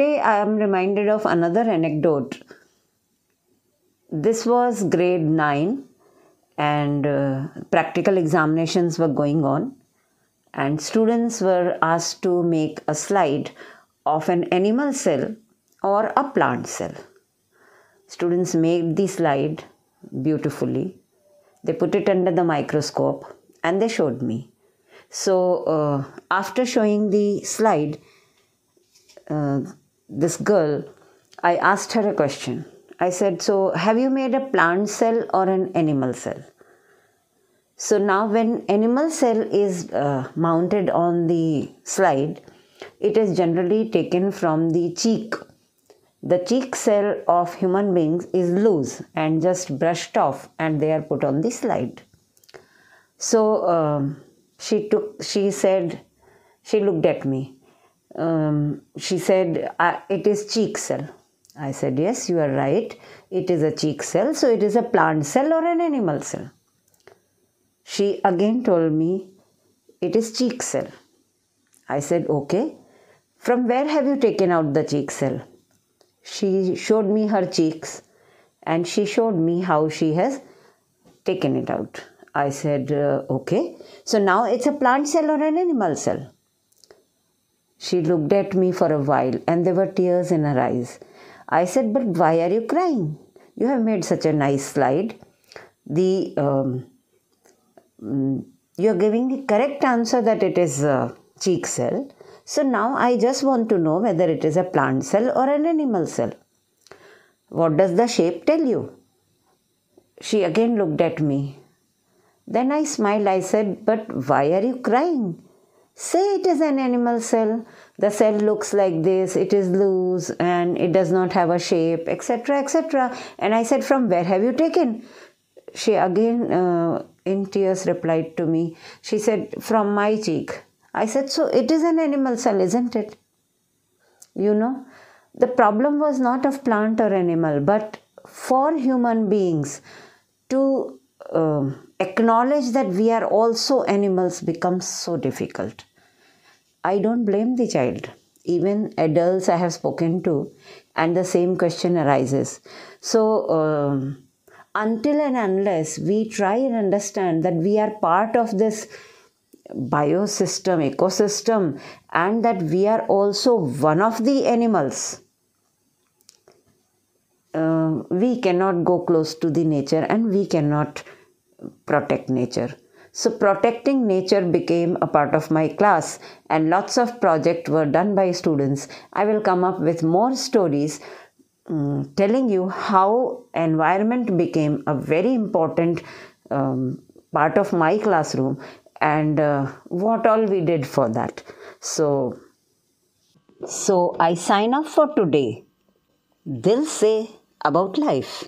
today I am reminded of another anecdote. This was grade 9 and uh, practical examinations were going on and students were asked to make a slide of an animal cell or a plant cell. Students made the slide beautifully. They put it under the microscope and they showed me. So, uh, after showing the slide, uh, this girl, I asked her a question. I said, So, have you made a plant cell or an animal cell? So, now when animal cell is uh, mounted on the slide, it is generally taken from the cheek. The cheek cell of human beings is loose and just brushed off, and they are put on the slide. So um, she took. She said, she looked at me. Um, she said, "It is cheek cell." I said, "Yes, you are right. It is a cheek cell. So it is a plant cell or an animal cell." She again told me, "It is cheek cell." I said, "Okay." From where have you taken out the cheek cell? She showed me her cheeks and she showed me how she has taken it out. I said, uh, okay. So now it's a plant cell or an animal cell? She looked at me for a while and there were tears in her eyes. I said, but why are you crying? You have made such a nice slide. The um, mm, you are giving the correct answer that it is a cheek cell so now I just want to know whether it is a plant cell or an animal cell. What does the shape tell you? She again looked at me. Then I smiled. I said, But why are you crying? Say it is an animal cell. The cell looks like this, it is loose and it does not have a shape, etc. etc. And I said, From where have you taken? She again, uh, in tears, replied to me. She said, From my cheek. I said, So it is an animal cell, isn't it? You know, the problem was not of plant or animal, but for human beings to uh, acknowledge that we are also animals becomes so difficult. I don't blame the child. Even adults I have spoken to, and the same question arises. So, um, until and unless we try and understand that we are part of this biosystem, ecosystem, and that we are also one of the animals. Uh, we cannot go close to the nature and we cannot protect nature. So, protecting nature became a part of my class, and lots of projects were done by students. I will come up with more stories um, telling you how environment became a very important um, part of my classroom and uh, what all we did for that. So, so I sign off for today. Dil say about life.